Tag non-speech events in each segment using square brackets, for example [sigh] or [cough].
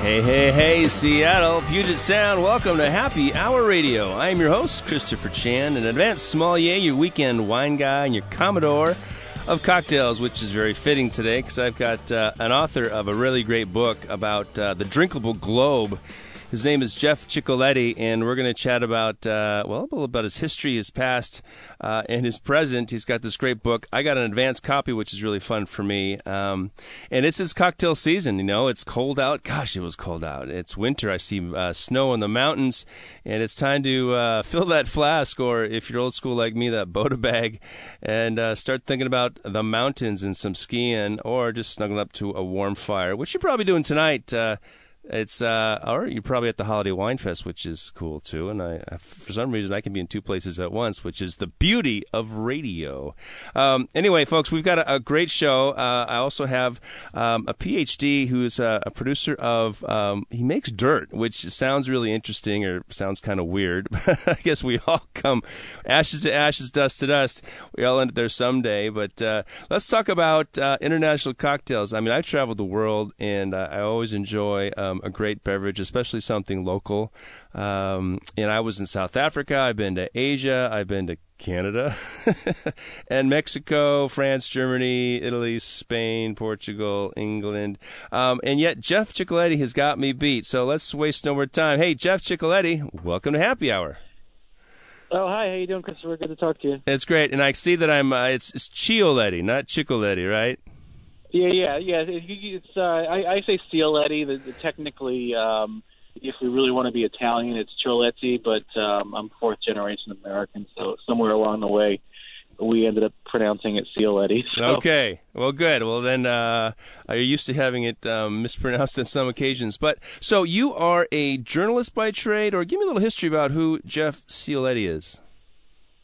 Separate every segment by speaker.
Speaker 1: Hey, hey, hey, Seattle, Puget Sound, welcome to Happy Hour Radio. I am your host, Christopher Chan, an advanced sommelier, your weekend wine guy, and your Commodore of cocktails, which is very fitting today because I've got uh, an author of a really great book about uh, the drinkable globe his name is Jeff Ciccoletti, and we're going to chat about uh, well, about his history, his past, uh, and his present. He's got this great book. I got an advanced copy, which is really fun for me. Um, and it's his cocktail season. You know, it's cold out. Gosh, it was cold out. It's winter. I see uh, snow in the mountains, and it's time to uh, [laughs] fill that flask, or if you're old school like me, that Bota bag, and uh, start thinking about the mountains and some skiing, or just snuggling up to a warm fire, which you're probably doing tonight. Uh, it's uh, or you're probably at the Holiday Wine Fest, which is cool too. And I, for some reason, I can be in two places at once, which is the beauty of radio. Um, anyway, folks, we've got a, a great show. Uh, I also have um, a PhD who is a, a producer of. Um, he makes dirt, which sounds really interesting or sounds kind of weird. [laughs] I guess we all come ashes to ashes, dust to dust. We all end up there someday. But uh, let's talk about uh, international cocktails. I mean, I've traveled the world, and uh, I always enjoy. Um, um, a great beverage, especially something local. Um, and I was in South Africa. I've been to Asia. I've been to Canada [laughs] and Mexico, France, Germany, Italy, Spain, Portugal, England. Um, and yet Jeff Ciccoletti has got me beat. So let's waste no more time. Hey, Jeff Ciccoletti, welcome to Happy Hour.
Speaker 2: Oh, hi. How you doing, Christopher? Good to talk to you.
Speaker 1: It's great. And I see that I'm, uh, it's, it's Cioletti, not Ciccoletti, right?
Speaker 2: Yeah, yeah, yeah. It's uh, I, I say Cioletti. The, the technically, um, if we really want to be Italian, it's Cioletti. But um, I'm fourth generation American, so somewhere along the way, we ended up pronouncing it Cioletti. So.
Speaker 1: Okay, well, good. Well, then uh, you're used to having it um, mispronounced on some occasions. But so you are a journalist by trade, or give me a little history about who Jeff Cioletti is.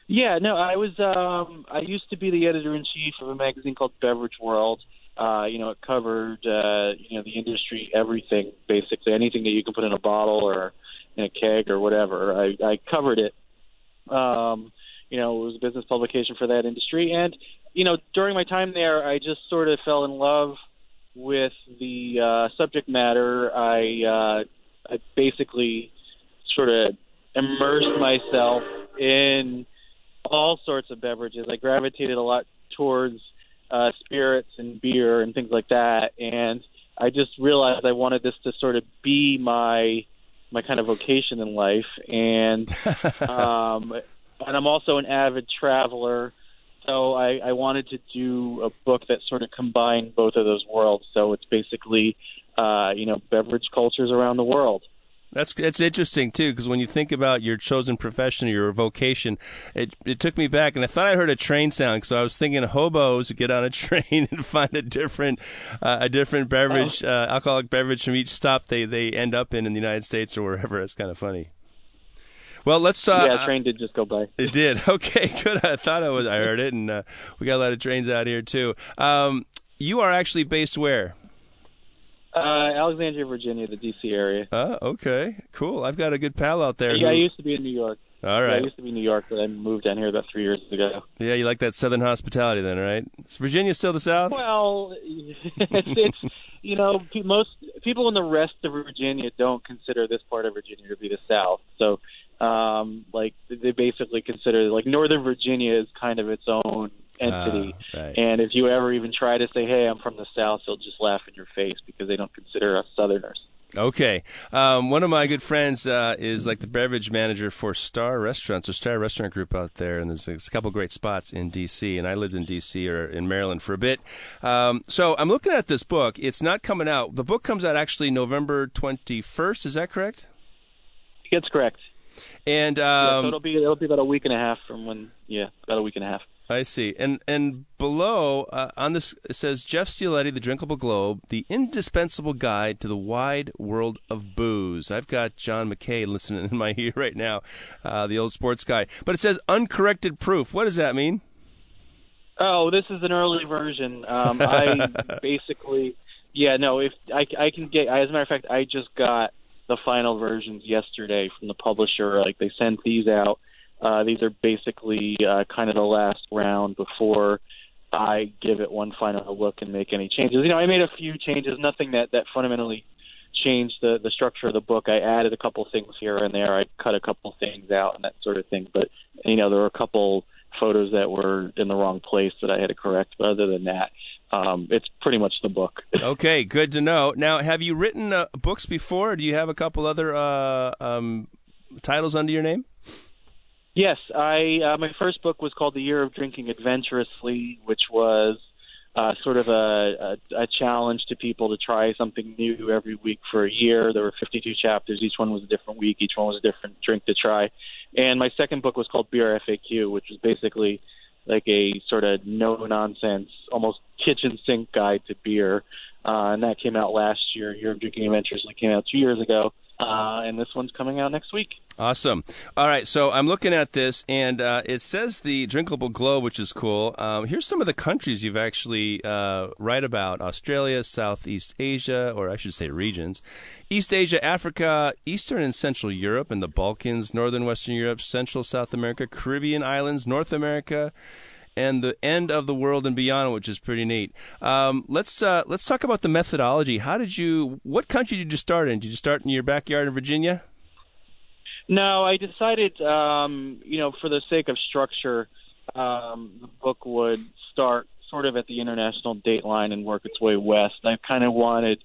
Speaker 2: Yeah, no, I was. Um, I used to be the editor in chief of a magazine called Beverage World. Uh, you know, it covered uh, you know the industry, everything basically, anything that you can put in a bottle or in a keg or whatever. I, I covered it. Um, you know, it was a business publication for that industry, and you know, during my time there, I just sort of fell in love with the uh, subject matter. I uh, I basically sort of immersed myself in all sorts of beverages. I gravitated a lot towards uh, spirits and beer and things like that. And I just realized I wanted this to sort of be my my kind of vocation in life. And [laughs] um, and I'm also an avid traveler. So I, I wanted to do a book that sort of combined both of those worlds. So it's basically, uh, you know, beverage cultures around the world.
Speaker 1: That's that's interesting too, because when you think about your chosen profession or your vocation, it it took me back, and I thought I heard a train sound, because I was thinking hobos get on a [laughs] train and find a different uh, a different beverage, oh. uh, alcoholic beverage from each stop they they end up in in the United States or wherever. It's kind of funny. Well, let's. Uh,
Speaker 2: yeah, train did just go by.
Speaker 1: It did. [laughs] Okay, good. I thought I was. I heard it, and uh, we got a lot of trains out here too. Um, you are actually based where?
Speaker 2: Uh, Alexandria, Virginia, the D.C. area.
Speaker 1: Oh, okay, cool. I've got a good pal out there.
Speaker 2: Yeah,
Speaker 1: who...
Speaker 2: I used to be in New York.
Speaker 1: All right.
Speaker 2: Yeah, I used to be in New York, but I moved down here about three years ago.
Speaker 1: Yeah, you like that Southern hospitality, then, right? Is Virginia still the South?
Speaker 2: Well, [laughs] it's, it's you know most people in the rest of Virginia don't consider this part of Virginia to be the South. So, um, like they basically consider like Northern Virginia is kind of its own entity.
Speaker 1: Uh, right.
Speaker 2: And if you ever even try to say, "Hey, I'm from the South," they'll just laugh in your face because they don't consider us Southerners.
Speaker 1: Okay. Um, one of my good friends uh, is like the beverage manager for Star Restaurants or Star Restaurant Group out there, and there's, there's a couple great spots in D.C. And I lived in D.C. or in Maryland for a bit. Um, so I'm looking at this book. It's not coming out. The book comes out actually November 21st. Is that correct?
Speaker 2: That's correct.
Speaker 1: And
Speaker 2: um, yeah, so it'll be it'll be about a week and a half from when. Yeah, about a week and a half.
Speaker 1: I see. And and below uh, on this it says Jeff Cioletti, The Drinkable Globe, the indispensable guide to the wide world of booze. I've got John McKay listening [laughs] in my ear right now, uh, the old sports guy. But it says uncorrected proof. What does that mean?
Speaker 2: Oh, this is an early version. Um, I [laughs] basically, yeah, no. If I, I can get, as a matter of fact, I just got the final versions yesterday from the publisher. Like they sent these out uh, these are basically uh, kind of the last round before I give it one final look and make any changes. You know, I made a few changes, nothing that that fundamentally changed the the structure of the book. I added a couple things here and there. I cut a couple things out and that sort of thing. But you know, there were a couple photos that were in the wrong place that I had to correct. But other than that, um, it's pretty much the book. [laughs]
Speaker 1: okay, good to know. Now, have you written uh, books before? Do you have a couple other uh, um, titles under your name?
Speaker 2: Yes, I uh, my first book was called The Year of Drinking Adventurously, which was uh, sort of a, a, a challenge to people to try something new every week for a year. There were 52 chapters. Each one was a different week. Each one was a different drink to try. And my second book was called Beer FAQ, which was basically like a sort of no nonsense, almost kitchen sink guide to beer. Uh, and that came out last year. Year of Drinking Adventurously came out two years ago uh, and this one's coming out next week.
Speaker 1: Awesome. All right, so I'm looking at this, and uh, it says the drinkable globe, which is cool. Um, here's some of the countries you've actually uh, write about: Australia, Southeast Asia, or I should say regions, East Asia, Africa, Eastern and Central Europe, and the Balkans, Northern Western Europe, Central South America, Caribbean islands, North America and the end of the world and beyond, which is pretty neat. Um, let's uh, let's talk about the methodology. How did you? What country did you start in? Did you start in your backyard in Virginia?
Speaker 2: No, I decided, um, you know, for the sake of structure, um, the book would start sort of at the international date line and work its way west. I kind of wanted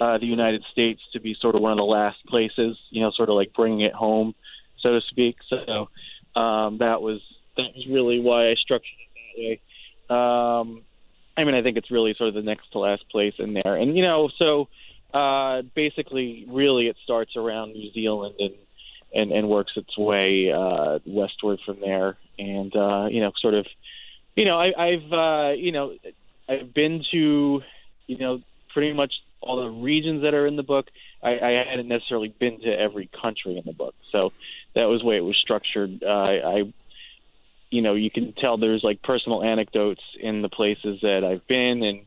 Speaker 2: uh, the United States to be sort of one of the last places, you know, sort of like bringing it home, so to speak. So um, that was that was really why I structured way. Um, I mean, I think it's really sort of the next to last place in there, and you know, so uh, basically, really, it starts around New Zealand and and, and works its way uh, westward from there, and uh, you know, sort of, you know, I, I've uh, you know, I've been to, you know, pretty much all the regions that are in the book. I, I hadn't necessarily been to every country in the book, so that was the way it was structured. Uh, I you know, you can tell there's like personal anecdotes in the places that I've been and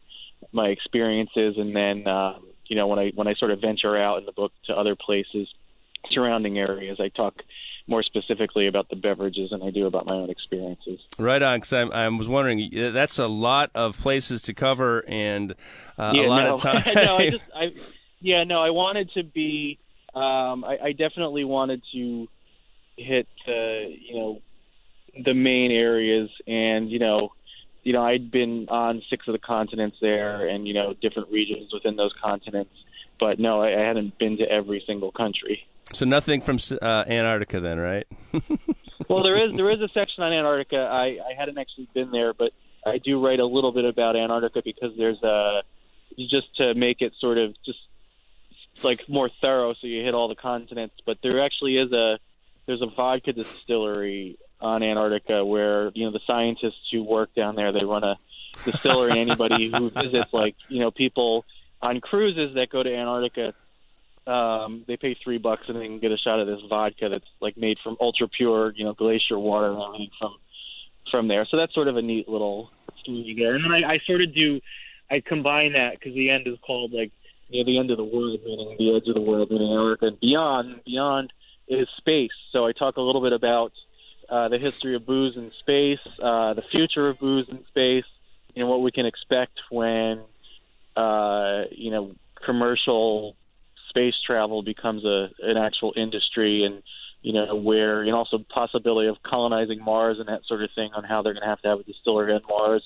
Speaker 2: my experiences, and then um, you know when I when I sort of venture out in the book to other places, surrounding areas, I talk more specifically about the beverages than I do about my own experiences.
Speaker 1: Right on, because I was wondering that's a lot of places to cover and uh,
Speaker 2: yeah,
Speaker 1: a lot
Speaker 2: no.
Speaker 1: of [laughs] time.
Speaker 2: no, I just, I, yeah, no, I wanted to be. Um, I, I definitely wanted to hit, uh, you know, the main areas, and you know, you know, I'd been on six of the continents there, and you know, different regions within those continents. But no, I, I hadn't been to every single country.
Speaker 1: So nothing from uh, Antarctica, then, right? [laughs]
Speaker 2: well, there is there is a section on Antarctica. I, I hadn't actually been there, but I do write a little bit about Antarctica because there's a just to make it sort of just like more thorough, so you hit all the continents. But there actually is a there's a vodka distillery on Antarctica where you know the scientists who work down there they run a distillery. anybody who [laughs] visits, like you know, people on cruises that go to Antarctica, um, they pay three bucks and they can get a shot of this vodka that's like made from ultra pure, you know, glacier water and everything from from there. So that's sort of a neat little story there. And then I, I sort of do, I combine that because the end is called like you know, the end of the world, meaning the edge of the world, meaning Antarctica, and beyond. Beyond is space. So I talk a little bit about uh, the history of booze in space, uh, the future of booze in space, you know, what we can expect when, uh, you know, commercial space travel becomes a an actual industry, and you know, where and also possibility of colonizing Mars and that sort of thing on how they're going to have to have a distillery on Mars.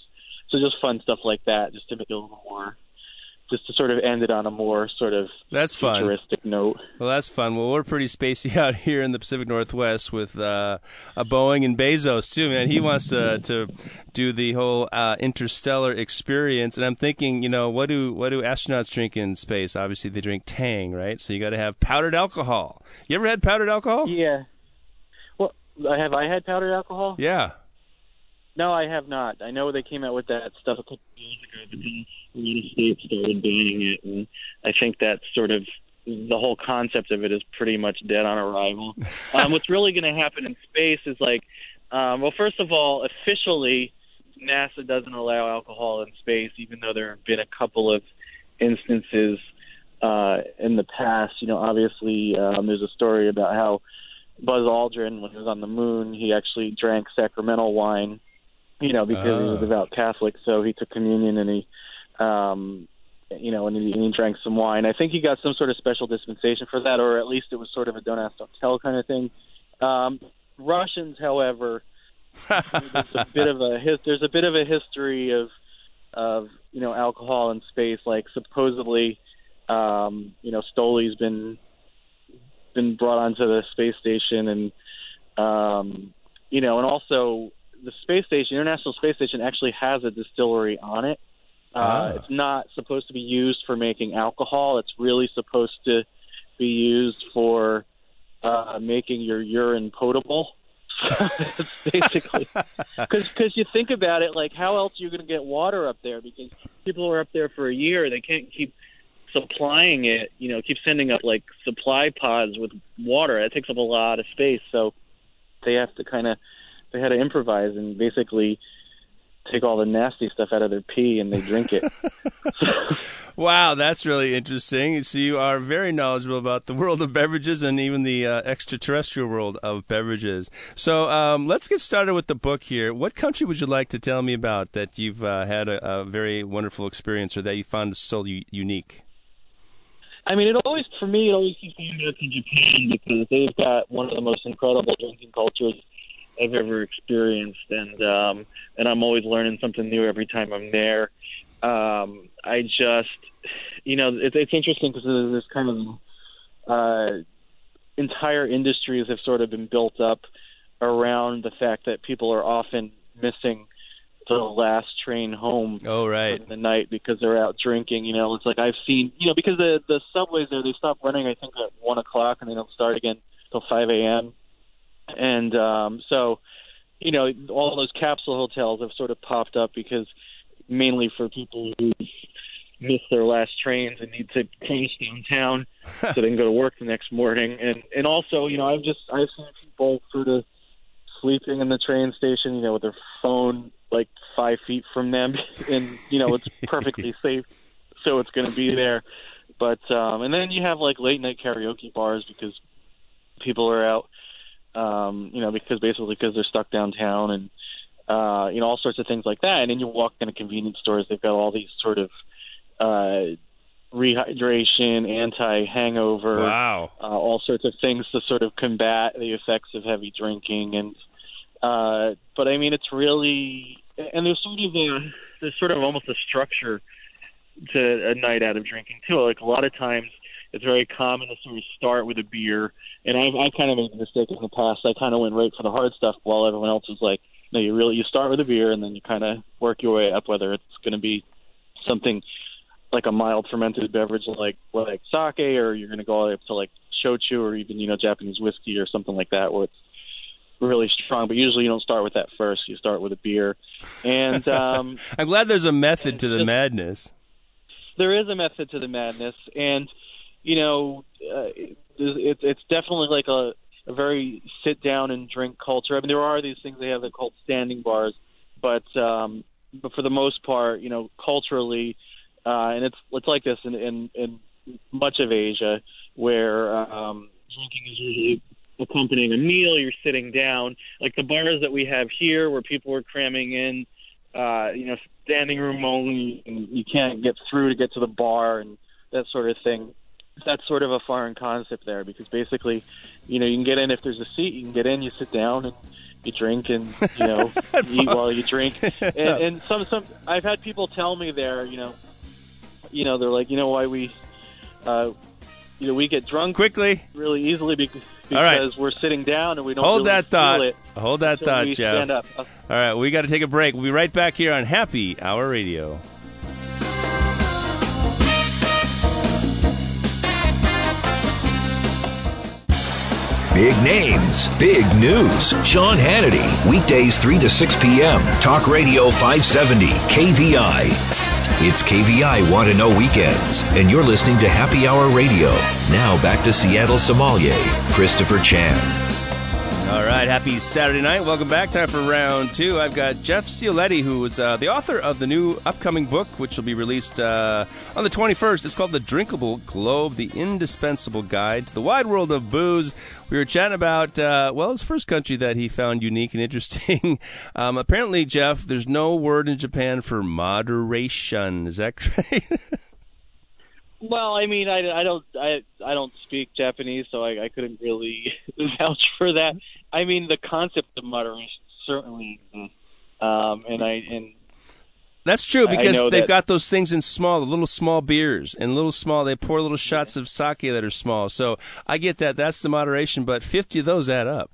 Speaker 2: So just fun stuff like that, just to make it a little more just to sort of end it on a more sort of
Speaker 1: that's fun.
Speaker 2: futuristic note.
Speaker 1: Well, that's fun. Well, we're pretty spacey [laughs] out here in the Pacific Northwest with uh, a Boeing and Bezos too. Man, he wants to [laughs] to do the whole uh, interstellar experience, and I'm thinking, you know, what do what do astronauts drink in space? Obviously, they drink Tang, right? So you got to have powdered alcohol. You ever had powdered alcohol?
Speaker 2: Yeah. Well, I have. I had powdered alcohol.
Speaker 1: Yeah.
Speaker 2: No, I have not. I know they came out with that stuff a couple of years ago, but then a lot of states started banning it, and I think that's sort of the whole concept of it is pretty much dead on arrival. [laughs] um, what's really going to happen in space is like, um, well, first of all, officially, NASA doesn't allow alcohol in space, even though there have been a couple of instances uh, in the past. You know, obviously, um, there's a story about how Buzz Aldrin, when he was on the moon, he actually drank sacramental wine. You know, because he was a
Speaker 1: Ah.
Speaker 2: devout Catholic, so he took communion and he, um, you know, and he, and he drank some wine. I think he got some sort of special dispensation for that, or at least it was sort of a don't ask, don't tell kind of thing. Um, Russians, however, there's a bit of a his, there's a bit of a history of of you know alcohol in space. Like supposedly, um, you know, Stoli's been been brought onto the space station, and um, you know, and also the space station, International Space Station, actually has a distillery on it. Uh,
Speaker 1: Ah.
Speaker 2: It's not supposed to be used for making alcohol. It's really supposed to be used for uh, making your urine potable. It's [laughs] basically [laughs] because you think about it, like how else are you going to get water up there? Because people are up there for a year, they can't keep supplying it. You know, keep sending up like supply pods with water. That takes up a lot of space, so they have to kind of they had to improvise and basically take all the nasty stuff out of their pee and they drink it. [laughs]
Speaker 1: Wow, that's really interesting. So you are very knowledgeable about the world of beverages and even the uh, extraterrestrial world of beverages. So um, let's get started with the book here. What country would you like to tell me about that you've uh, had a, a very wonderful experience or that you found so u- unique?
Speaker 2: I mean, it always for me, it always keeps me back to Japan because they've got one of the most incredible drinking cultures I've ever experienced, and um, and I'm always learning something new every time I'm there. Um, I just, you know, it, it's interesting because there's this kind of uh, entire industries have sort of been built up around the fact that people are often missing the last train home
Speaker 1: Oh, right.
Speaker 2: in the night because they're out drinking. You know, it's like I've seen, you know, because the the subways there they stop running I think at one o'clock and they don't start again till five a.m. And um, so, you know, all those capsule hotels have sort of popped up because mainly for people who miss their last trains and need to crash downtown [laughs] so they can go to work the next morning. And and also, you know, I've just I've seen people sort of sleeping in the train station, you know, with their phone like five feet from them, [laughs] and you know it's perfectly [laughs] safe, so it's going to be there. But um, and then you have like late night karaoke bars because people are out, um, you know, because basically because they're stuck downtown and uh, you know all sorts of things like that. And then you walk into convenience stores, they've got all these sort of uh, rehydration, anti-hangover,
Speaker 1: Wow.
Speaker 2: uh, all sorts of things to sort of combat the effects of heavy drinking and uh but i mean it's really and there's sort of a there's sort of almost a structure to a night out of drinking too like a lot of times it's very common to sort of start with a beer and i've i kind of made the mistake in the past i kind of went right for the hard stuff while everyone else was like no you really you start with a beer and then you kind of work your way up whether it's going to be something like a mild fermented beverage like like sake or you're going to go all the way up to like shochu or even you know Japanese whiskey or something like that where it's really strong. But usually you don't start with that first. You start with a beer, and um, [laughs]
Speaker 1: I'm glad there's a method to the madness.
Speaker 2: there is a method to the madness, and you know uh, it's it's definitely like a, a very sit down and drink culture. I mean, there are these things they have that called standing bars, but um, but for the most part, you know, culturally, uh, and it's it's like this in in, in much of Asia, where um, drinking is usually accompanying a meal. You're sitting down, like the bars that we have here, where people are cramming in, uh, you know, standing room only, and you can't get through to get to the bar and that sort of thing. That's sort of a foreign concept there because basically, you know, you can get in if there's a seat, you can get in, you sit down and you drink and you know [laughs] eat while you drink. [laughs] And, and some some I've had people tell me there, you know, you know, they're like, you know, why we, uh, you know, we get drunk
Speaker 1: Quickly,
Speaker 2: really easily because,
Speaker 1: All right.
Speaker 2: because we're sitting down and we don't
Speaker 1: hold
Speaker 2: really
Speaker 1: that thought.
Speaker 2: it
Speaker 1: Hold that thought, Jeff.
Speaker 2: Stand up.
Speaker 1: All right, we got to take a break. We'll be right back here on Happy Hour Radio.
Speaker 3: Big names, big news. Sean Hannity, weekdays 3 to 6 p.m. Talk Radio 570, KVI. It's KVI Want to Know Weekends, and you're listening to Happy Hour Radio. Now back to Seattle sommelier, Christopher Chan.
Speaker 1: All right, happy Saturday night. Welcome back. Time for round two. I've got Jeff Cioletti, who is uh, the author of the new upcoming book, which will be released uh, on the 21st. It's called The Drinkable Globe, The Indispensable Guide to the Wide World of Booze. We were chatting about, uh, well, his first country that he found unique and interesting. [laughs] um, apparently, Jeff, there's no word in Japan for moderation. Is that [laughs] correct?
Speaker 2: Well, I mean, I, I don't I I don't speak Japanese, so I, I couldn't really [laughs] vouch for that. I mean, the concept of moderation certainly exists, um, and I and
Speaker 1: that's true because they've
Speaker 2: that,
Speaker 1: got those things in small, the little small beers and little small. They pour little shots of sake that are small. So I get that. That's the moderation, but fifty of those add up.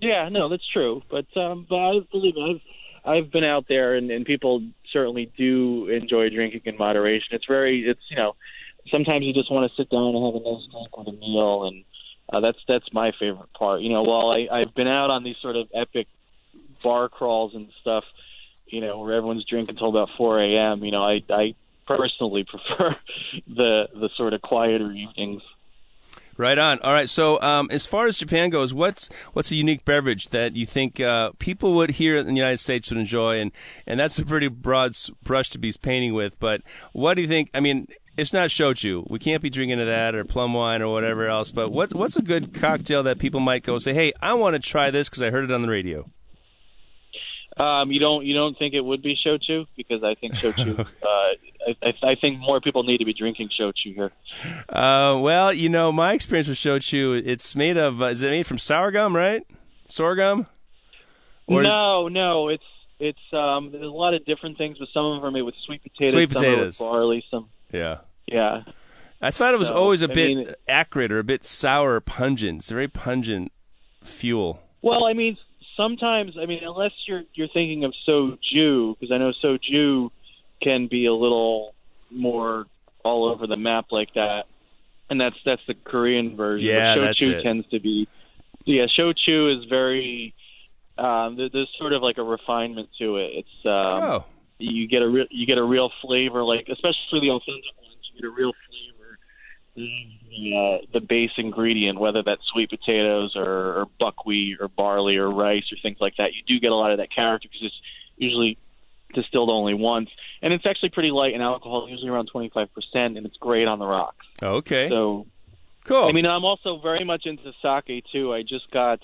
Speaker 2: Yeah, no, that's true. But um, but I believe I've I've been out there, and, and people certainly do enjoy drinking in moderation. It's very, it's you know, sometimes you just want to sit down and have a nice drink with a meal, and uh, that's that's my favorite part. You know, while I, I've been out on these sort of epic bar crawls and stuff, you know, where everyone's drinking until about 4 a.m. You know, I I personally [laughs] prefer the the sort of quieter evenings.
Speaker 1: Right on. All right. So, um, as far as Japan goes, what's what's a unique beverage that you think uh, people would here in the United States would enjoy? And and that's a pretty broad brush to be painting with. But what do you think? I mean, it's not shochu. We can't be drinking that or plum wine or whatever else. But what's what's a good cocktail that people might go say, "Hey, I want to try this because I heard it on the radio."
Speaker 2: Um, you don't you don't think it would be shochu because I think shochu. [laughs] uh, I, I, think more people need to be drinking shochu here.
Speaker 1: Uh, well, you know, my experience with shochu, it's made of uh, is it made from sour gum, right? Sorghum.
Speaker 2: Or no, is... no, it's it's um, there's a lot of different things, but some of them are made with sweet potatoes,
Speaker 1: sweet potatoes,
Speaker 2: barley, some.
Speaker 1: Yeah.
Speaker 2: Yeah.
Speaker 1: I thought it was
Speaker 2: so,
Speaker 1: always a
Speaker 2: I
Speaker 1: bit
Speaker 2: mean,
Speaker 1: acrid or a bit sour, pungent. It's a very pungent fuel.
Speaker 2: Well, I mean, sometimes I mean unless you're you're thinking of soju because I know soju can be a little more all over the map like that, and that's that's the Korean version.
Speaker 1: Yeah,
Speaker 2: but
Speaker 1: that's it.
Speaker 2: tends to be yeah shochu is very um, there's sort of like a refinement to it. It's um,
Speaker 1: oh,
Speaker 2: you get a real you get a real flavor like especially for the authentic ones you get a real flavor the, uh, the base ingredient whether that's sweet potatoes or, or buckwheat or barley or rice or things like that you do get a lot of that character because it's usually distilled only once and it's actually pretty light in alcohol usually around 25% and it's great on the rocks
Speaker 1: okay,
Speaker 2: so
Speaker 1: cool.
Speaker 2: I mean, I'm also very much into sake too. I just got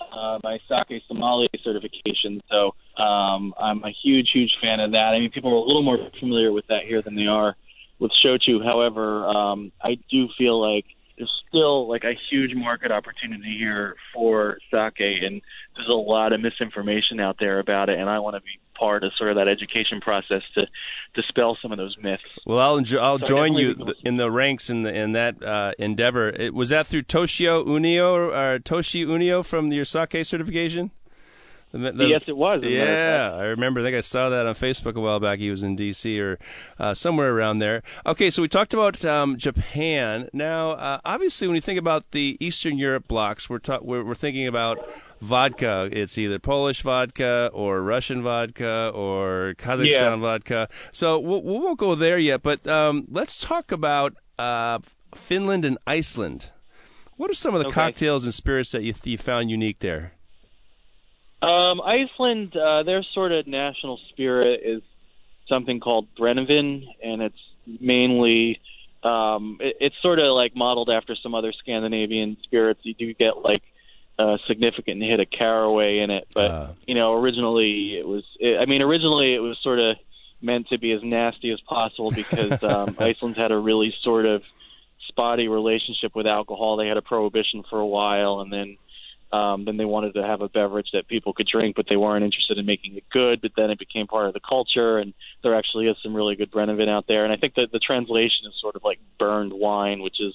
Speaker 2: uh, my sake sommelier certification, so um, I'm a huge, huge fan of that. I mean, people are a little more familiar with that here than they are with shochu. However, um, I do feel like there's still like a huge market opportunity here for sake, and there's a lot of misinformation out there about it, and I want to be part of sort of that education process to dispel some of those myths.
Speaker 1: Well, I'll enjo- I'll
Speaker 2: So
Speaker 1: join you th- in the ranks in the, in that uh, endeavor. It, was that through Toshio Ueno or Toshi Ueno from your sake certification? The- the-
Speaker 2: yes, it was. as a matter of
Speaker 1: Yeah. I remember. I think I saw that on Facebook a while back. He was in D.C. or uh, somewhere around there. Okay, so we talked about um, Japan. Now, uh, obviously, when you think about the Eastern Europe blocks, we're, ta- we're we're thinking about vodka. It's either Polish vodka or Russian vodka or Kazakhstan
Speaker 2: Yeah.
Speaker 1: vodka. So we'll, we won't go there yet. But um, let's talk about uh, Finland and Iceland. What are some of the
Speaker 2: Okay.
Speaker 1: cocktails and spirits that you, you found unique there?
Speaker 2: Um, Iceland, uh, their sort of national spirit is something called Brennivin, and it's mainly um, it, it's sort of like modeled after some other Scandinavian spirits. You do get like a significant hit of caraway in it, but
Speaker 1: Uh.
Speaker 2: you know, originally it was. It, I mean, originally it was sort of meant to be as nasty as possible because [laughs] um, Iceland's had a really sort of spotty relationship with alcohol. They had a prohibition for a while, and then um, then they wanted to have a beverage that people could drink, but they weren't interested in making it good. But then it became part of the culture, and there actually is some really good Brennivin out there. And I think that the translation is sort of like burned wine, which is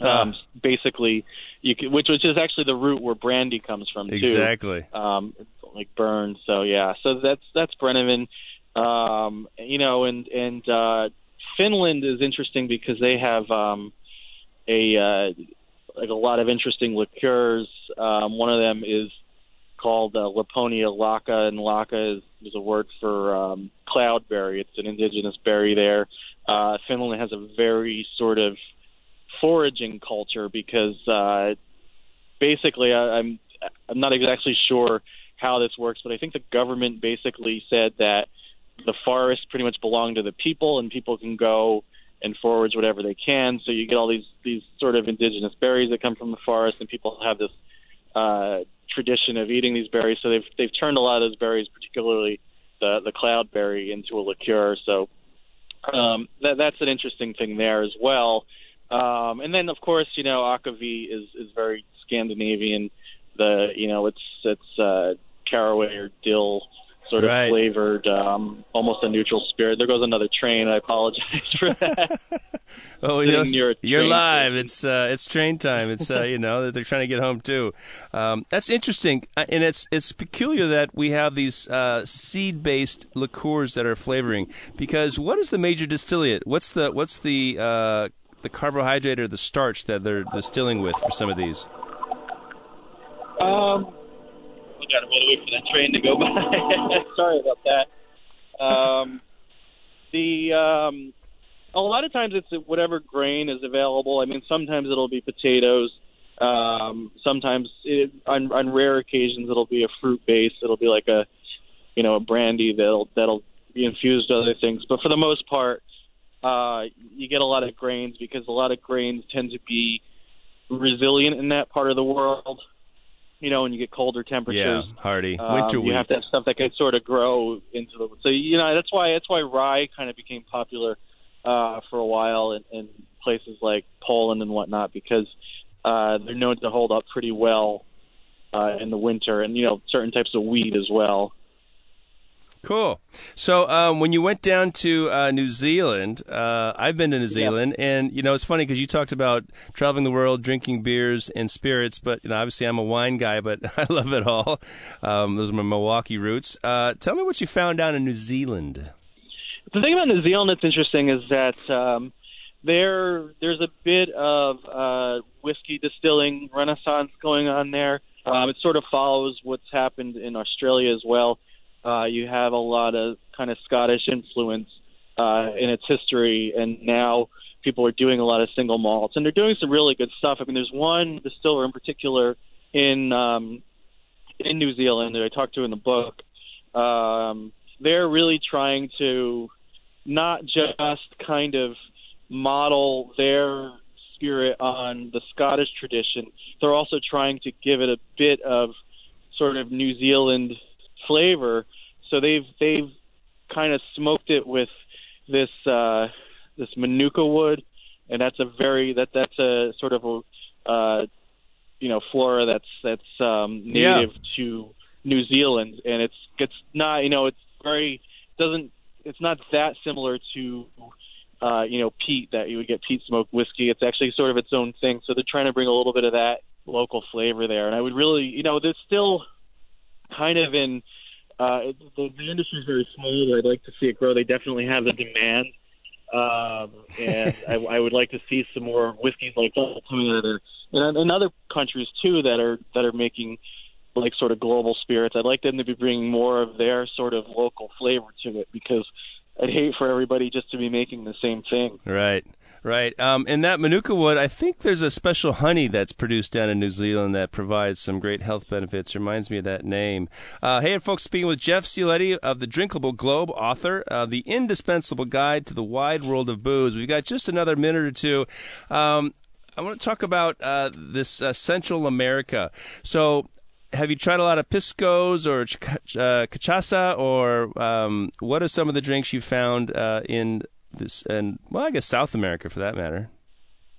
Speaker 2: um, basically you could, which which is actually the root where brandy comes from too.
Speaker 1: Exactly.
Speaker 2: Um, like burned. So yeah, so that's that's Brennivin. Um, you know, and and uh, Finland is interesting because they have um, a uh, like a lot of interesting liqueurs. Um, one of them is called uh, Lapponia lakka, and lakka is, is a word for um, cloudberry. It's an indigenous berry there. Uh, Finland has a very sort of foraging culture because uh, basically I, I'm I'm not exactly sure how this works, but I think the government basically said that the forests pretty much belong to the people, and people can go and forage whatever they can. So you get all these these sort of indigenous berries that come from the forest, and people have this uh, tradition of eating these berries. So they've they've turned a lot of those berries, particularly the the cloudberry, into a liqueur. So um, that that's an interesting thing there as well. Um, and then of course you know akavit is is very Scandinavian. The you know it's it's uh, caraway or dill sort of
Speaker 1: Right.
Speaker 2: flavored, um, almost a neutral spirit. There goes another train. I apologize for [laughs] that.
Speaker 1: Oh, you know,
Speaker 2: a
Speaker 1: you're live. It's uh, it's train time. It's uh, you know that they're trying to get home too. Um, that's interesting, Uh, and it's it's peculiar that we have these uh, seed based liqueurs that are flavoring. Because what is the major distillate? What's the what's the uh, the carbohydrate or the starch that they're distilling with for some of these?
Speaker 2: Um, got to wait for that train to go by. [laughs] Sorry about that. Um, the um, a lot of times it's whatever grain is available. I mean, sometimes it'll be potatoes. Um, sometimes it, on, on rare occasions it'll be a fruit base. It'll be like a you know a brandy that'll that'll be infused with other things. But for the most part, uh, you get a lot of grains because a lot of grains tend to be resilient in that part of the world. You know, when you get colder temperatures.
Speaker 1: Yeah, hardy
Speaker 2: um,
Speaker 1: winter
Speaker 2: you
Speaker 1: wheat.
Speaker 2: have to have stuff that can sort of grow into the. So you know that's why that's why rye kind of became popular uh, for a while in, in places like Poland and whatnot because uh, they're known to hold up pretty well uh, in the winter, and you know certain types of wheat as well.
Speaker 1: Cool. So um, when you went down to uh, New Zealand, uh, I've been to New Zealand, and you know it's funny because you talked about traveling the world, drinking beers and spirits. But you know, obviously, I'm a wine guy, but [laughs] I love it all. Um, those are my Milwaukee roots. Uh, tell me what you found down in New Zealand.
Speaker 2: The thing about New Zealand that's interesting is that um, there there's a bit of uh, whiskey distilling renaissance going on there. Um, it sort of follows what's happened in Australia as well. Uh, you have a lot of kind of Scottish influence uh, in its history, and now people are doing a lot of single malts, and they're doing some really good stuff. I mean, there's one distiller in particular in um, in New Zealand that I talked to in the book. Um, they're really trying to not just kind of model their spirit on the Scottish tradition. They're also trying to give it a bit of sort of New Zealand flavor. So they've they've kind of smoked it with this uh, this manuka wood, and that's a very that that's a sort of a uh, you know flora that's that's um,
Speaker 1: Yeah.
Speaker 2: native to New Zealand, and it's it's not you know it's very doesn't it's not that similar to uh, you know peat that you would get peat smoked whiskey. It's actually sort of its own thing. So they're trying to bring a little bit of that local flavor there, and I would really you know there's still kind of in uh, the, the industry is very small. I'd like to see it grow. They definitely have the demand, um, and [laughs] I, I would like to see some more whiskeys like that coming out of there, and in other countries too that are that are making like sort of global spirits. I'd like them to be bringing more of their sort of local flavor to it because I'd hate for everybody just to be making the same thing.
Speaker 1: Right, right. Um, and that Manuka wood, I think there's a special honey that's produced down in New Zealand that provides some great health benefits. Reminds me of that name. Uh, hey, folks, speaking with Jeff Cioletti of the Drinkable Globe, author, of The Indispensable Guide to the Wide World of Booze. We've got just another minute or two. Um, I want to talk about uh, this uh, Central America. So, have you tried a lot of piscos or ch- uh, cachaça, or um, what are some of the drinks you found uh, in this and well, I guess South America for that matter?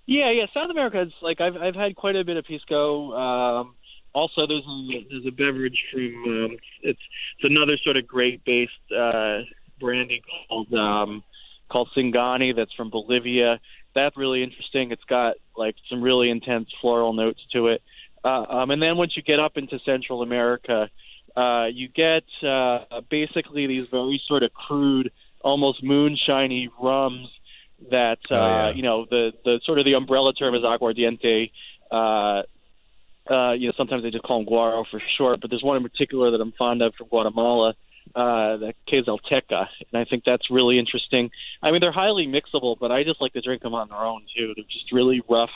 Speaker 2: Yeah, yeah. South America is like I've I've had quite a bit of pisco. Um, also, there's a, there's a beverage from um, it's it's another sort of grape based uh, brandy called um, called Singani that's from Bolivia. That's really interesting. It's got like some really intense floral notes to it. Uh, um, and then once you get up into Central America, uh, you get uh, basically these very sort of crude, almost moonshiny rums that uh,
Speaker 1: Oh, yeah.
Speaker 2: you know the the sort of the umbrella term is aguardiente. Uh, uh, you know, sometimes they just call them guaro for short, but there's one in particular that I'm fond of from Guatemala, uh, the Quezalteca, and I think that's really interesting. I mean, they're highly mixable, but I just like to drink them on their own too. They're just really rough,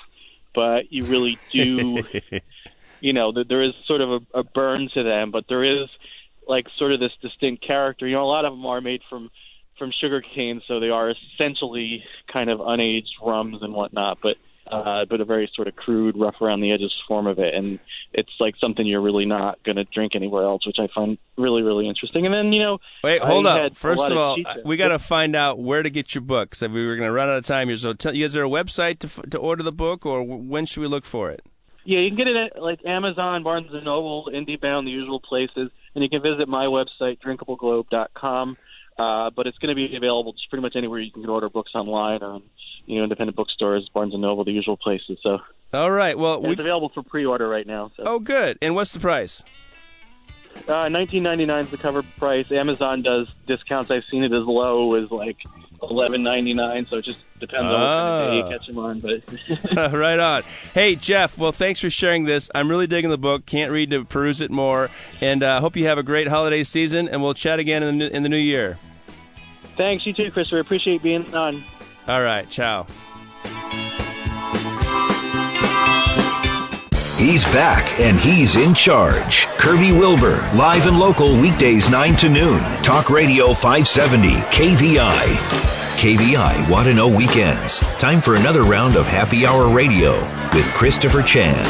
Speaker 2: but you really do, [laughs] you know, there is sort of a, a burn to them, but there is like sort of this distinct character. You know, a lot of them are made from from sugar cane, so they are essentially kind of unaged rums and whatnot, but uh, but a very sort of crude, rough around the edges form of it, and it's like something you're really not going to drink anywhere else, which I find really, really interesting. And then you know,
Speaker 1: wait, hold I up. First of all, we got to find out where to get your books. If we were going to run out of time here, so tell, is there a website to to order the book, or when should we look for it?
Speaker 2: Yeah, you can get it at like Amazon, Barnes and Noble, IndieBound, the usual places, and you can visit my website, drinkableglobe.com. Uh, but it's going to be available just pretty much anywhere you can order books online or you know independent bookstores, Barnes and Noble, the usual places. So.
Speaker 1: All right. Well,
Speaker 2: it's available for pre-order right now. So.
Speaker 1: Oh, good. And what's the price?
Speaker 2: Uh, 19.99 is the cover price. Amazon does discounts. I've seen it as low as like 11.99. So it just depends on what kind of day you ah. catch them on. But [laughs] [laughs]
Speaker 1: right on. Hey Jeff. Well, thanks for sharing this. I'm really digging the book. Can't read to peruse it more. And uh, hope you have a great holiday season. And we'll chat again in the, in the new year.
Speaker 2: Thanks. You too, Christopher. Appreciate being on.
Speaker 1: All right. Ciao.
Speaker 3: He's back and he's in charge. Kirby Wilbur, live and local weekdays 9 to noon. Talk Radio 570, KVI. KVI Want to Know Weekends. Time for another round of Happy Hour Radio with Christopher Chan.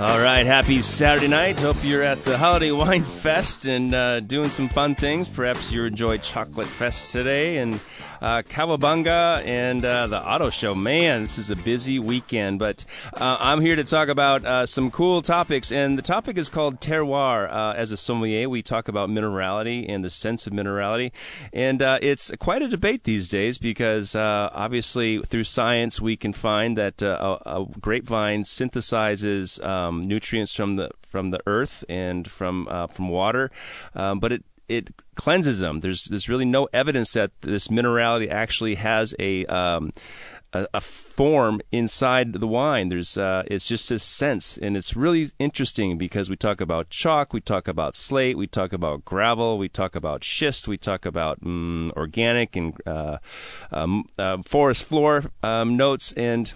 Speaker 1: All right, happy Saturday night. Hope you're at the Holiday Wine Fest and uh, doing some fun things. Perhaps you enjoyed Chocolate Fest today and uh, Cowabunga and uh, the Auto Show. Man, this is a busy weekend, but uh, I'm here to talk about uh, some cool topics, and the topic is called terroir. Uh, as a sommelier, we talk about minerality and the sense of minerality, and uh, it's quite a debate these days because obviously through science we can find that a, a, grapevine synthesizes um, nutrients from the from the earth and from from water, um, but it it cleanses them. There's there's really no evidence that this minerality actually has a um, a, a, form inside the wine. There's uh, it's just a sense, and it's really interesting because we talk about chalk, we talk about slate, we talk about gravel, we talk about schist, we talk about um, organic and uh, um, uh, forest floor um, notes and.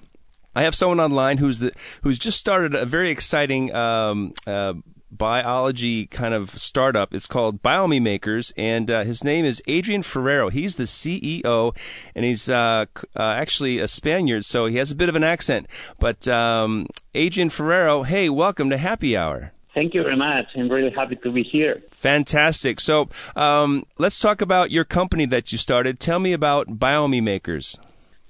Speaker 1: I have someone online who's the who's just started a very exciting um, uh, biology kind of startup. It's called Biome Makers, and uh, his name is Adrian Ferrero. He's the CEO, and he's uh, uh, actually a Spaniard, so he has a bit of an accent. But um, Adrian Ferrero, hey, welcome to Happy Hour.
Speaker 4: Thank you very much. I'm really happy to be here.
Speaker 1: Fantastic. So um, let's talk about your company that you started. Tell me about Biome Makers.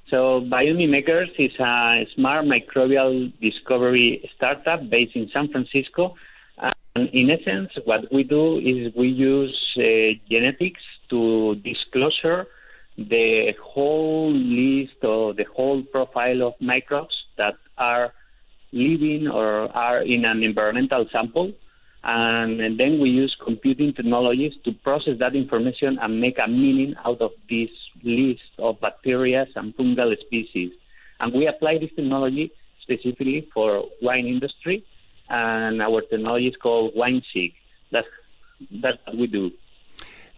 Speaker 4: So Biome Makers is a smart microbial discovery startup based in San Francisco and in essence, what we do is we use uh, genetics to disclosure the whole list or the whole profile of microbes that are living or are in an environmental sample. And, and then we use computing technologies to process that information and make a meaning out of this list of bacteria and fungal species. And we apply this technology specifically for wine industry and our technology is called WineSeq. That's that's what we do.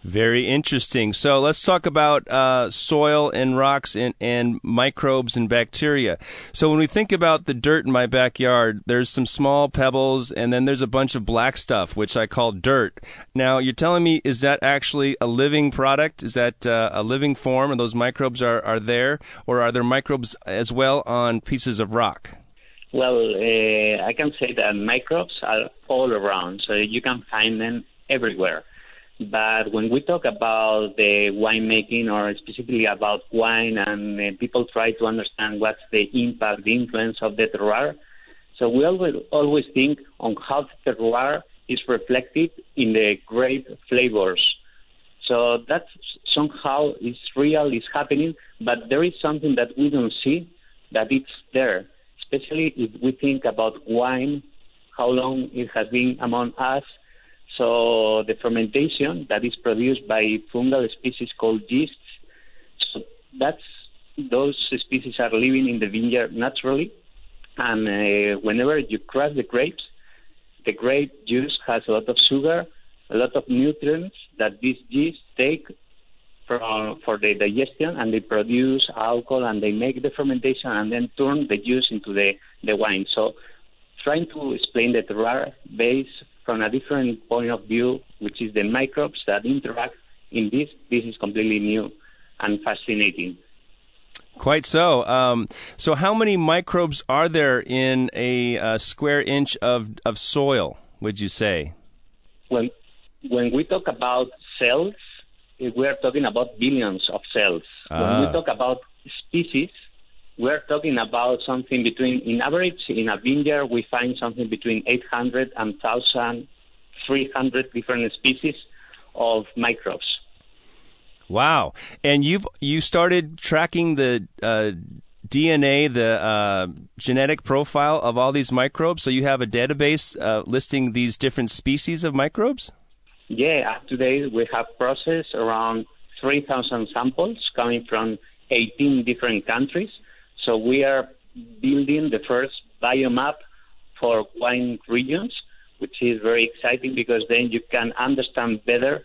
Speaker 1: Very interesting. So let's talk about uh, soil and rocks and, and microbes and bacteria. So when we think about the dirt in my backyard, there's some small pebbles and then there's a bunch of black stuff, which I call dirt. Now you're telling me, is that actually a living product? Is that uh, a living form and those microbes are, are there? Or are there microbes as well on pieces of rock?
Speaker 4: Well, uh, I can say that microbes are all around, so you can find them everywhere. But when we talk about the winemaking or specifically about wine and uh, people try to understand what's the impact, the influence of the terroir, so we always, always think on how the terroir is reflected in the grape flavors. So that somehow is real, is happening, but there is something that we don't see that it's there especially if we think about wine, how long it has been among us. So the fermentation that is produced by fungal species called yeasts, so that's those species are living in the vineyard naturally, And uh, whenever you crush the grapes, the grape juice has a lot of sugar, a lot of nutrients that these yeast take from, for the digestion, and they produce alcohol, and they make the fermentation, and then turn the juice into the, the wine. So, trying to explain the terroir base from a different point of view, which is the microbes that interact in this, this is completely new and fascinating.
Speaker 1: Quite so. Um, so, how many microbes are there in a, uh, square inch of, of soil? Would you say?
Speaker 4: When when we talk about cells, we are talking about billions of cells. Ah. When we ah. talk about species, we're talking about something between, in average, in a vineyard, we find something between 800 and 1,300 different species of microbes.
Speaker 1: Wow! And you've you started tracking the uh, DNA, the uh, genetic profile of all these microbes. So you have a database uh, listing these different species of microbes.
Speaker 4: Yeah, today we have processed around 3,000 samples coming from 18 different countries. So we are building the first biomap for wine regions, which is very exciting because then you can understand better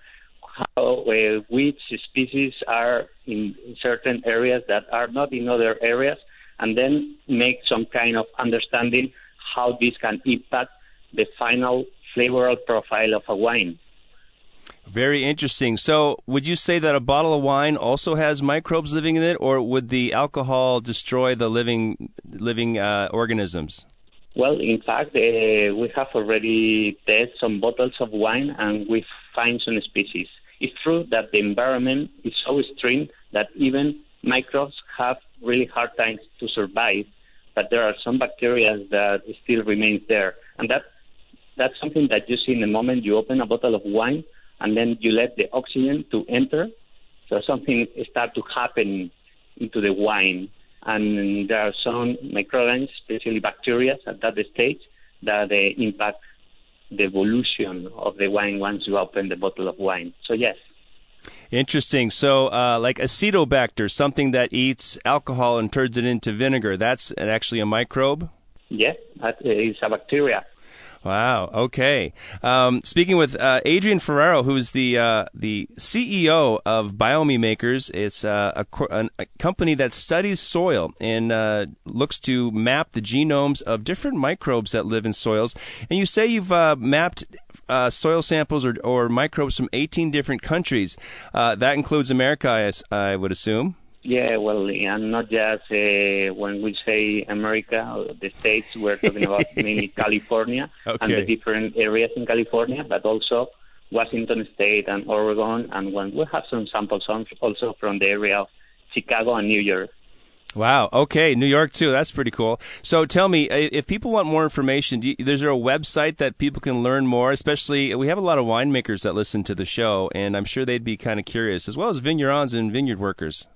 Speaker 4: how uh, which species are in certain areas that are not in other areas, and then make some kind of understanding how this can impact the final flavoral profile of a wine.
Speaker 1: Very interesting. So, would you say that a bottle of wine also has microbes living in it, or would the alcohol destroy the living living uh, organisms?
Speaker 4: Well, in fact, uh, we have already tested some bottles of wine, and we find some species. It's true that the environment is so extreme that even microbes have really hard times to survive, but there are some bacteria that still remain there, and that that's something that you see in the moment you open a bottle of wine and then you let the oxygen to enter. So something start to happen into the wine, and there are some microorganisms, especially bacteria, at that stage that uh, impact the evolution of the wine once you open the bottle of wine. So yes.
Speaker 1: Interesting. So, uh, like acetobacter, something that eats alcohol and turns it into vinegar, that's actually a microbe?
Speaker 4: Yes, that is a bacteria.
Speaker 1: Wow. Okay. Um, speaking with uh, Adrian Ferrero, who's the uh, the CEO of Biome Makers, it's uh, a, a, company that studies soil and uh, looks to map the genomes of different microbes that live in soils. And you say you've uh, mapped uh, soil samples or, or, microbes from 18 different countries. that includes America, I, I would assume.
Speaker 4: Yeah, well, and not just uh, when we say America, the states, we're talking about [laughs] mainly California okay. and the different areas in California, but also Washington State and Oregon, and when we have some samples also from the area of Chicago and New York.
Speaker 1: Wow. Okay, New York too. That's pretty cool. So tell me, if people want more information, you, is there a website that people can learn more? Especially, we have a lot of winemakers that listen to the show, and I'm sure they'd be kind of curious, as well as vignerons and vineyard workers.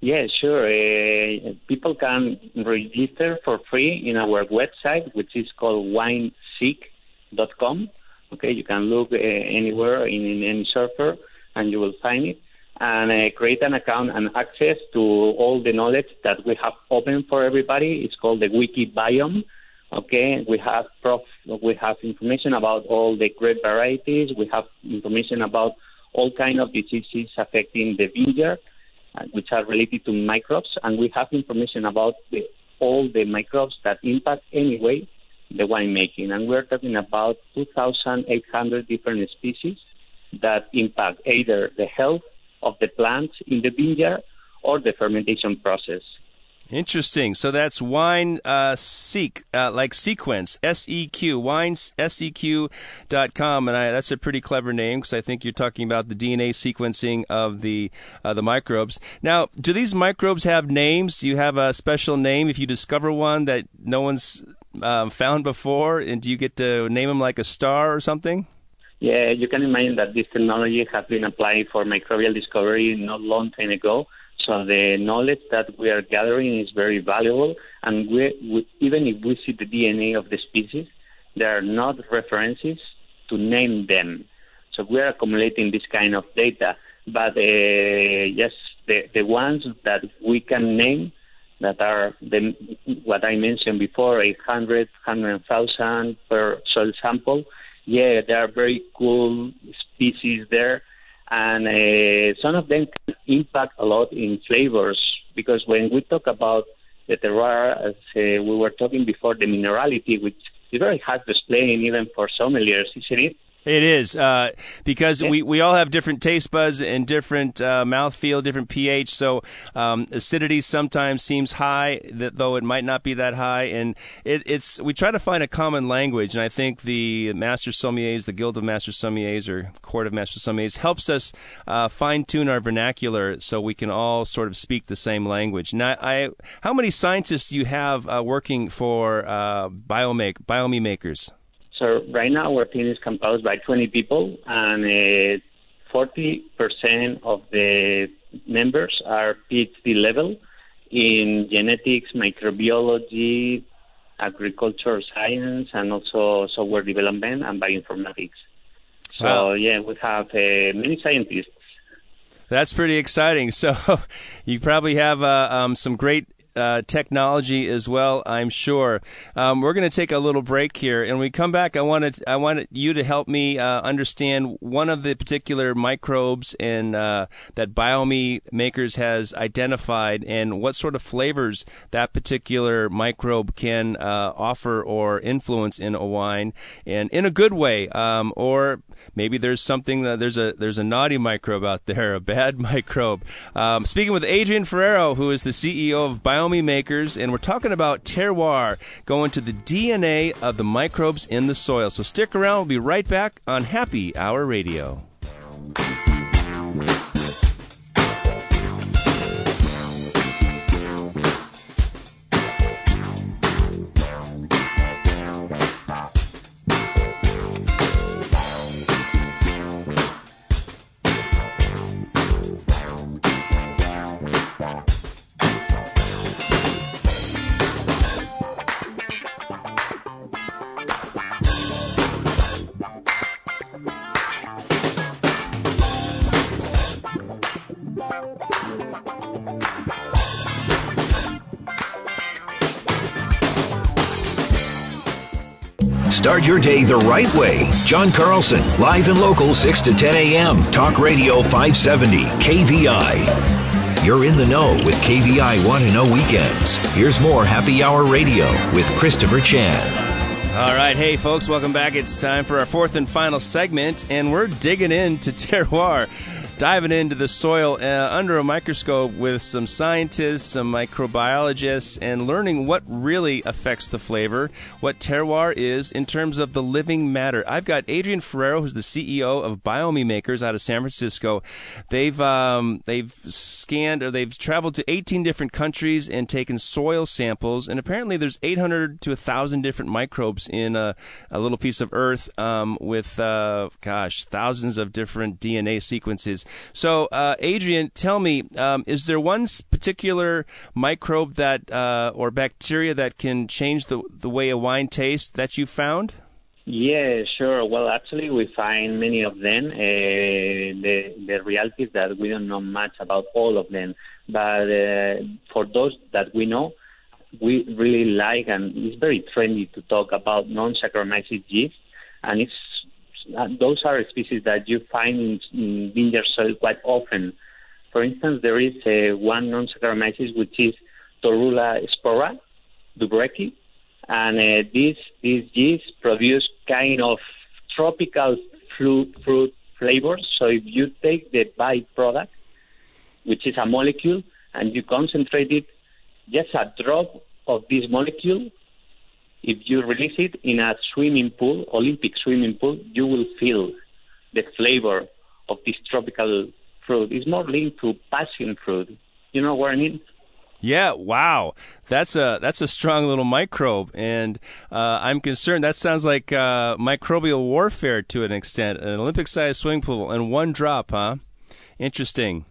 Speaker 4: Yeah, sure. Uh, people can register for free in our website, which is called wineseq.com. Okay, you can look uh, anywhere in, in, any server and you will find it. And uh, create an account and access to all the knowledge that we have open for everybody. It's called the Wiki Biome. Okay, we have prof, we have information about all the grape varieties. We have information about all kind of diseases affecting the vineyard Uh, which are related to microbes, and we have information about the, all the microbes that impact anyway the winemaking. And we're talking about 2,800 different species that impact either the health of the plants in the vineyard or the fermentation process.
Speaker 1: Interesting. So that's wine uh, seek, uh, like sequence, S E Q, wine S E Q dot com, and I, that's a pretty clever name because I think you're talking about the DNA sequencing of the uh, the microbes. Now, do these microbes have names? Do you have a special name if you discover one that no one's um, found before, and do you get to name them like a star or something?
Speaker 4: Yeah, you can imagine that this technology has been applied for microbial discovery not long time ago so the knowledge that we are gathering is very valuable, and we, we, even if we see the DNA of the species, there are not references to name them. So we are accumulating this kind of data. But uh, yes, the, the ones that we can name that are the, what I mentioned before, 800, 100,000 per soil sample. Yeah, there are very cool species there, and uh, some of them can impact a lot in flavors because when we talk about the terroir, as uh, we were talking before, the minerality, which is very hard to explain even for sommeliers, isn't it?
Speaker 1: It is uh, because we, we all have different taste buds and different uh, mouth feel, different pH. So um, acidity sometimes seems high, though it might not be that high. And it, it's we try to find a common language, and I think the Master Sommeliers, the Guild of Master Sommeliers or Court of Master Sommeliers, helps us uh, fine tune our vernacular so we can all sort of speak the same language. Now, I, how many scientists do you have uh, working for uh, biomake biome makers?
Speaker 4: So right now our team is composed by 20 people, and uh, 40% of the members are PhD level in genetics, microbiology, agriculture science, and also software development and bioinformatics. So wow. yeah, we have uh, many scientists.
Speaker 1: That's pretty exciting. [laughs] So you probably have uh, um, some great uh, technology as well, I'm sure. Um, we're going to take a little break here, and when we come back, I wanted I wanted you to help me uh, understand one of the particular microbes and uh, that Biome Makers has identified, and what sort of flavors that particular microbe can uh, offer or influence in a wine, and in a good way, um, or maybe there's something that there's a there's a naughty microbe out there, a bad [laughs] microbe. Um, speaking with Adrian Ferrero, who is the CEO of Biome Makers, and we're talking about terroir, going to the DNA of the microbes in the soil. So stick around. We'll be right back on Happy Hour Radio.
Speaker 3: Start your day the right way. John Carlson, live and local, 6 to 10 a.m. Talk Radio 570, KVI. You're in the know with KVI Want to Know Weekends. Here's more Happy Hour Radio with Christopher Chan.
Speaker 1: All right, hey folks, welcome back. It's time for our fourth and final segment, and we're digging into [laughs] terroir diving into the soil uh, under a microscope with some scientists, some microbiologists, and learning what really affects the flavor, what terroir is in terms of the living matter. I've got Adrian Ferrero, who's the CEO of Biome Makers out of San Francisco. They've um, they've scanned or they've traveled to 18 different countries and taken soil samples, and apparently there's 800 to 1,000 different microbes in a, a little piece of earth um, with, uh, gosh, thousands of different DNA sequences. So, uh, Adrian, tell me, um, is there one particular microbe that uh, or bacteria that can change the the way a wine tastes that you found?
Speaker 4: Yeah, sure. Well, actually, we find many of them. Uh, the the reality is that we don't know much about all of them, but uh, for those that we know, we really like and it's very trendy to talk about non-Saccharomyces yeast, and it's those are species that you find in, in vineyard soil quite often. For instance, there is uh, one non-Saccharomyces which is Torula spora dubreckii, and uh, this this yeast produce kind of tropical fruit fruit flavors. So if you take the byproduct, which is a molecule, and you concentrate it, just a drop of this molecule if you release it in a swimming pool, Olympic swimming pool, you will feel the flavor of this tropical fruit. It's more linked to passion fruit. You know what I mean?
Speaker 1: Yeah, wow, that's a that's a strong little microbe, and uh, I'm concerned. That sounds like uh, microbial warfare to an extent. An Olympic-sized swimming pool and one drop, huh? Interesting.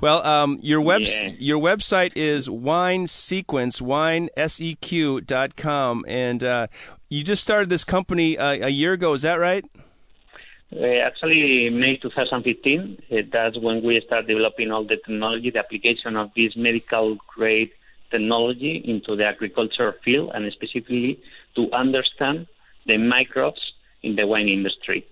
Speaker 1: Well, um, your web yeah. your website is wine sequence wineseq dot com, and uh, you just started this company uh, a year ago. Is that right?
Speaker 4: Uh, actually, May 2015. Uh, that's when we start developing all the technology, the application of this medical grade technology into the agriculture field and specifically to understand the microbes in the wine industry.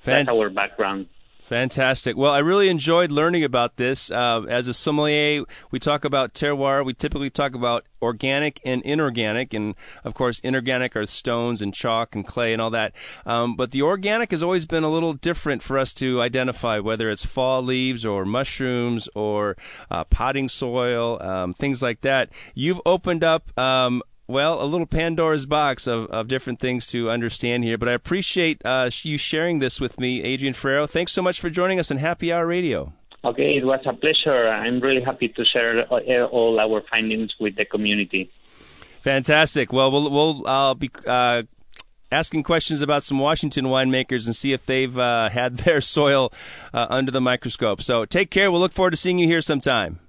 Speaker 4: Fan- That's our background.
Speaker 1: Fantastic. Well, I really enjoyed learning about this. Uh, as a sommelier, we talk about terroir. We typically talk about organic and inorganic, and of course, inorganic are stones and chalk and clay and all that. Um, but the organic has always been a little different for us to identify, whether it's fall leaves or mushrooms or uh, potting soil, um, things like that. You've opened up um, well, a little Pandora's box of, of different things to understand here. But I appreciate uh, you sharing this with me, Adrian Ferrero. Thanks so much for joining us on Happy Hour Radio.
Speaker 4: Okay, it was a pleasure. I'm really happy to share uh, all our findings with the community.
Speaker 1: Fantastic. Well, we'll, we'll I'll be uh, asking questions about some Washington winemakers and see if they've uh, had [laughs] their soil uh, under the microscope. So take care. We'll look forward to seeing you here sometime.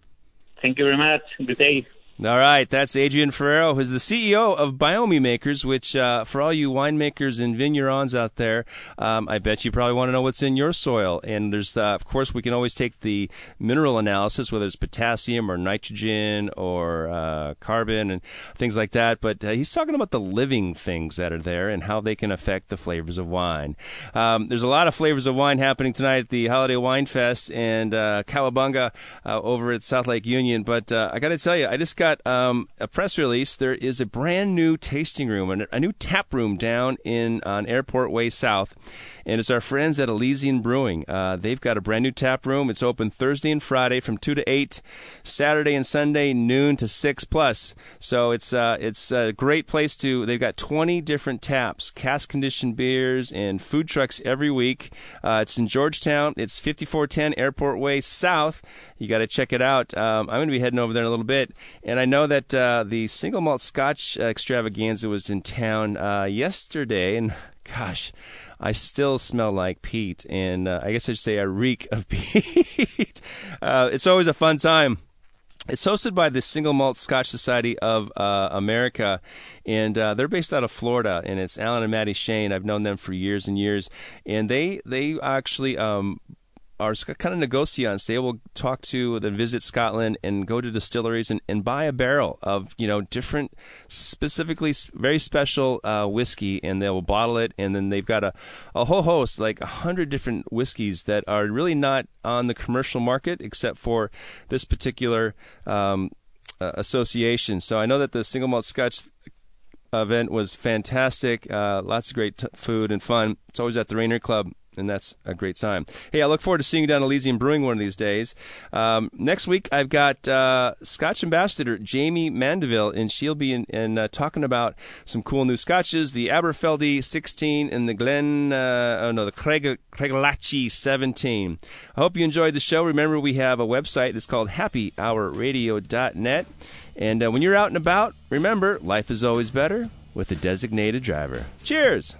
Speaker 4: Thank you very much. Good day.
Speaker 1: All right, that's Adrian Ferrero, who's the CEO of Biome Makers, which, uh, for all you winemakers and vignerons out there, um, I bet you probably want to know what's in your soil. And there's, uh, of course, we can always take the mineral analysis, whether it's potassium or nitrogen or uh, carbon and things like that. But uh, he's talking about the living things that are there and how they can affect the flavors of wine. Um, there's a lot of flavors of wine happening tonight at the Holiday Wine Fest and uh, Cowabunga uh, over at South Lake Union. But I got to tell you, I just got got um, a press release. There is a brand new tasting room, and a new tap room down in on Airport Way South, and it's our friends at Elysian Brewing. Uh, they've got a brand new tap room. It's open Thursday and Friday from two to eight, Saturday and Sunday noon to six plus. So it's uh, it's a great place to. They've got twenty different taps, cask conditioned beers, and food trucks every week. Uh, it's in Georgetown. It's fifty four ten Airport Way South. You got to check it out. Um, I'm going to be heading over there in a little bit, and I know that uh, the single malt Scotch extravaganza was in town uh, yesterday, and [laughs] gosh. I still smell like peat, and uh, I guess I should say I reek of [laughs] peat. uh, it's always a fun time. It's hosted by the Single Malt Scotch Society of uh, America, and uh, they're based out of Florida. And it's Alan and Maddie Shane. I've known them for years and years, and they they actually um, are kind of negociants. They will talk to and visit Scotland and go to distilleries and, and buy a barrel of you know different, specifically very special uh, whiskey, and they will bottle it. And then they've got a, a whole host, like a hundred different whiskeys that are really not on the commercial market except for this particular um, uh, association. So I know that the single malt Scotch event was fantastic. Uh, lots of great t- food and fun. It's always at the Rainier Club and that's a great sign. Hey, I look forward to seeing you down Elysian Brewing one of these days. Um, next week, I've got uh, Scotch Ambassador Jamie Mandeville, and she'll be in, in uh, talking about some cool new scotches, the Aberfeldy 16 and the Glen, uh, oh no, the Craig, Craigellachie 17. I hope you enjoyed the show. Remember, we have a website that's called happyhourradio.net. And uh, when you're out and about, remember, life is always better with a designated driver. Cheers!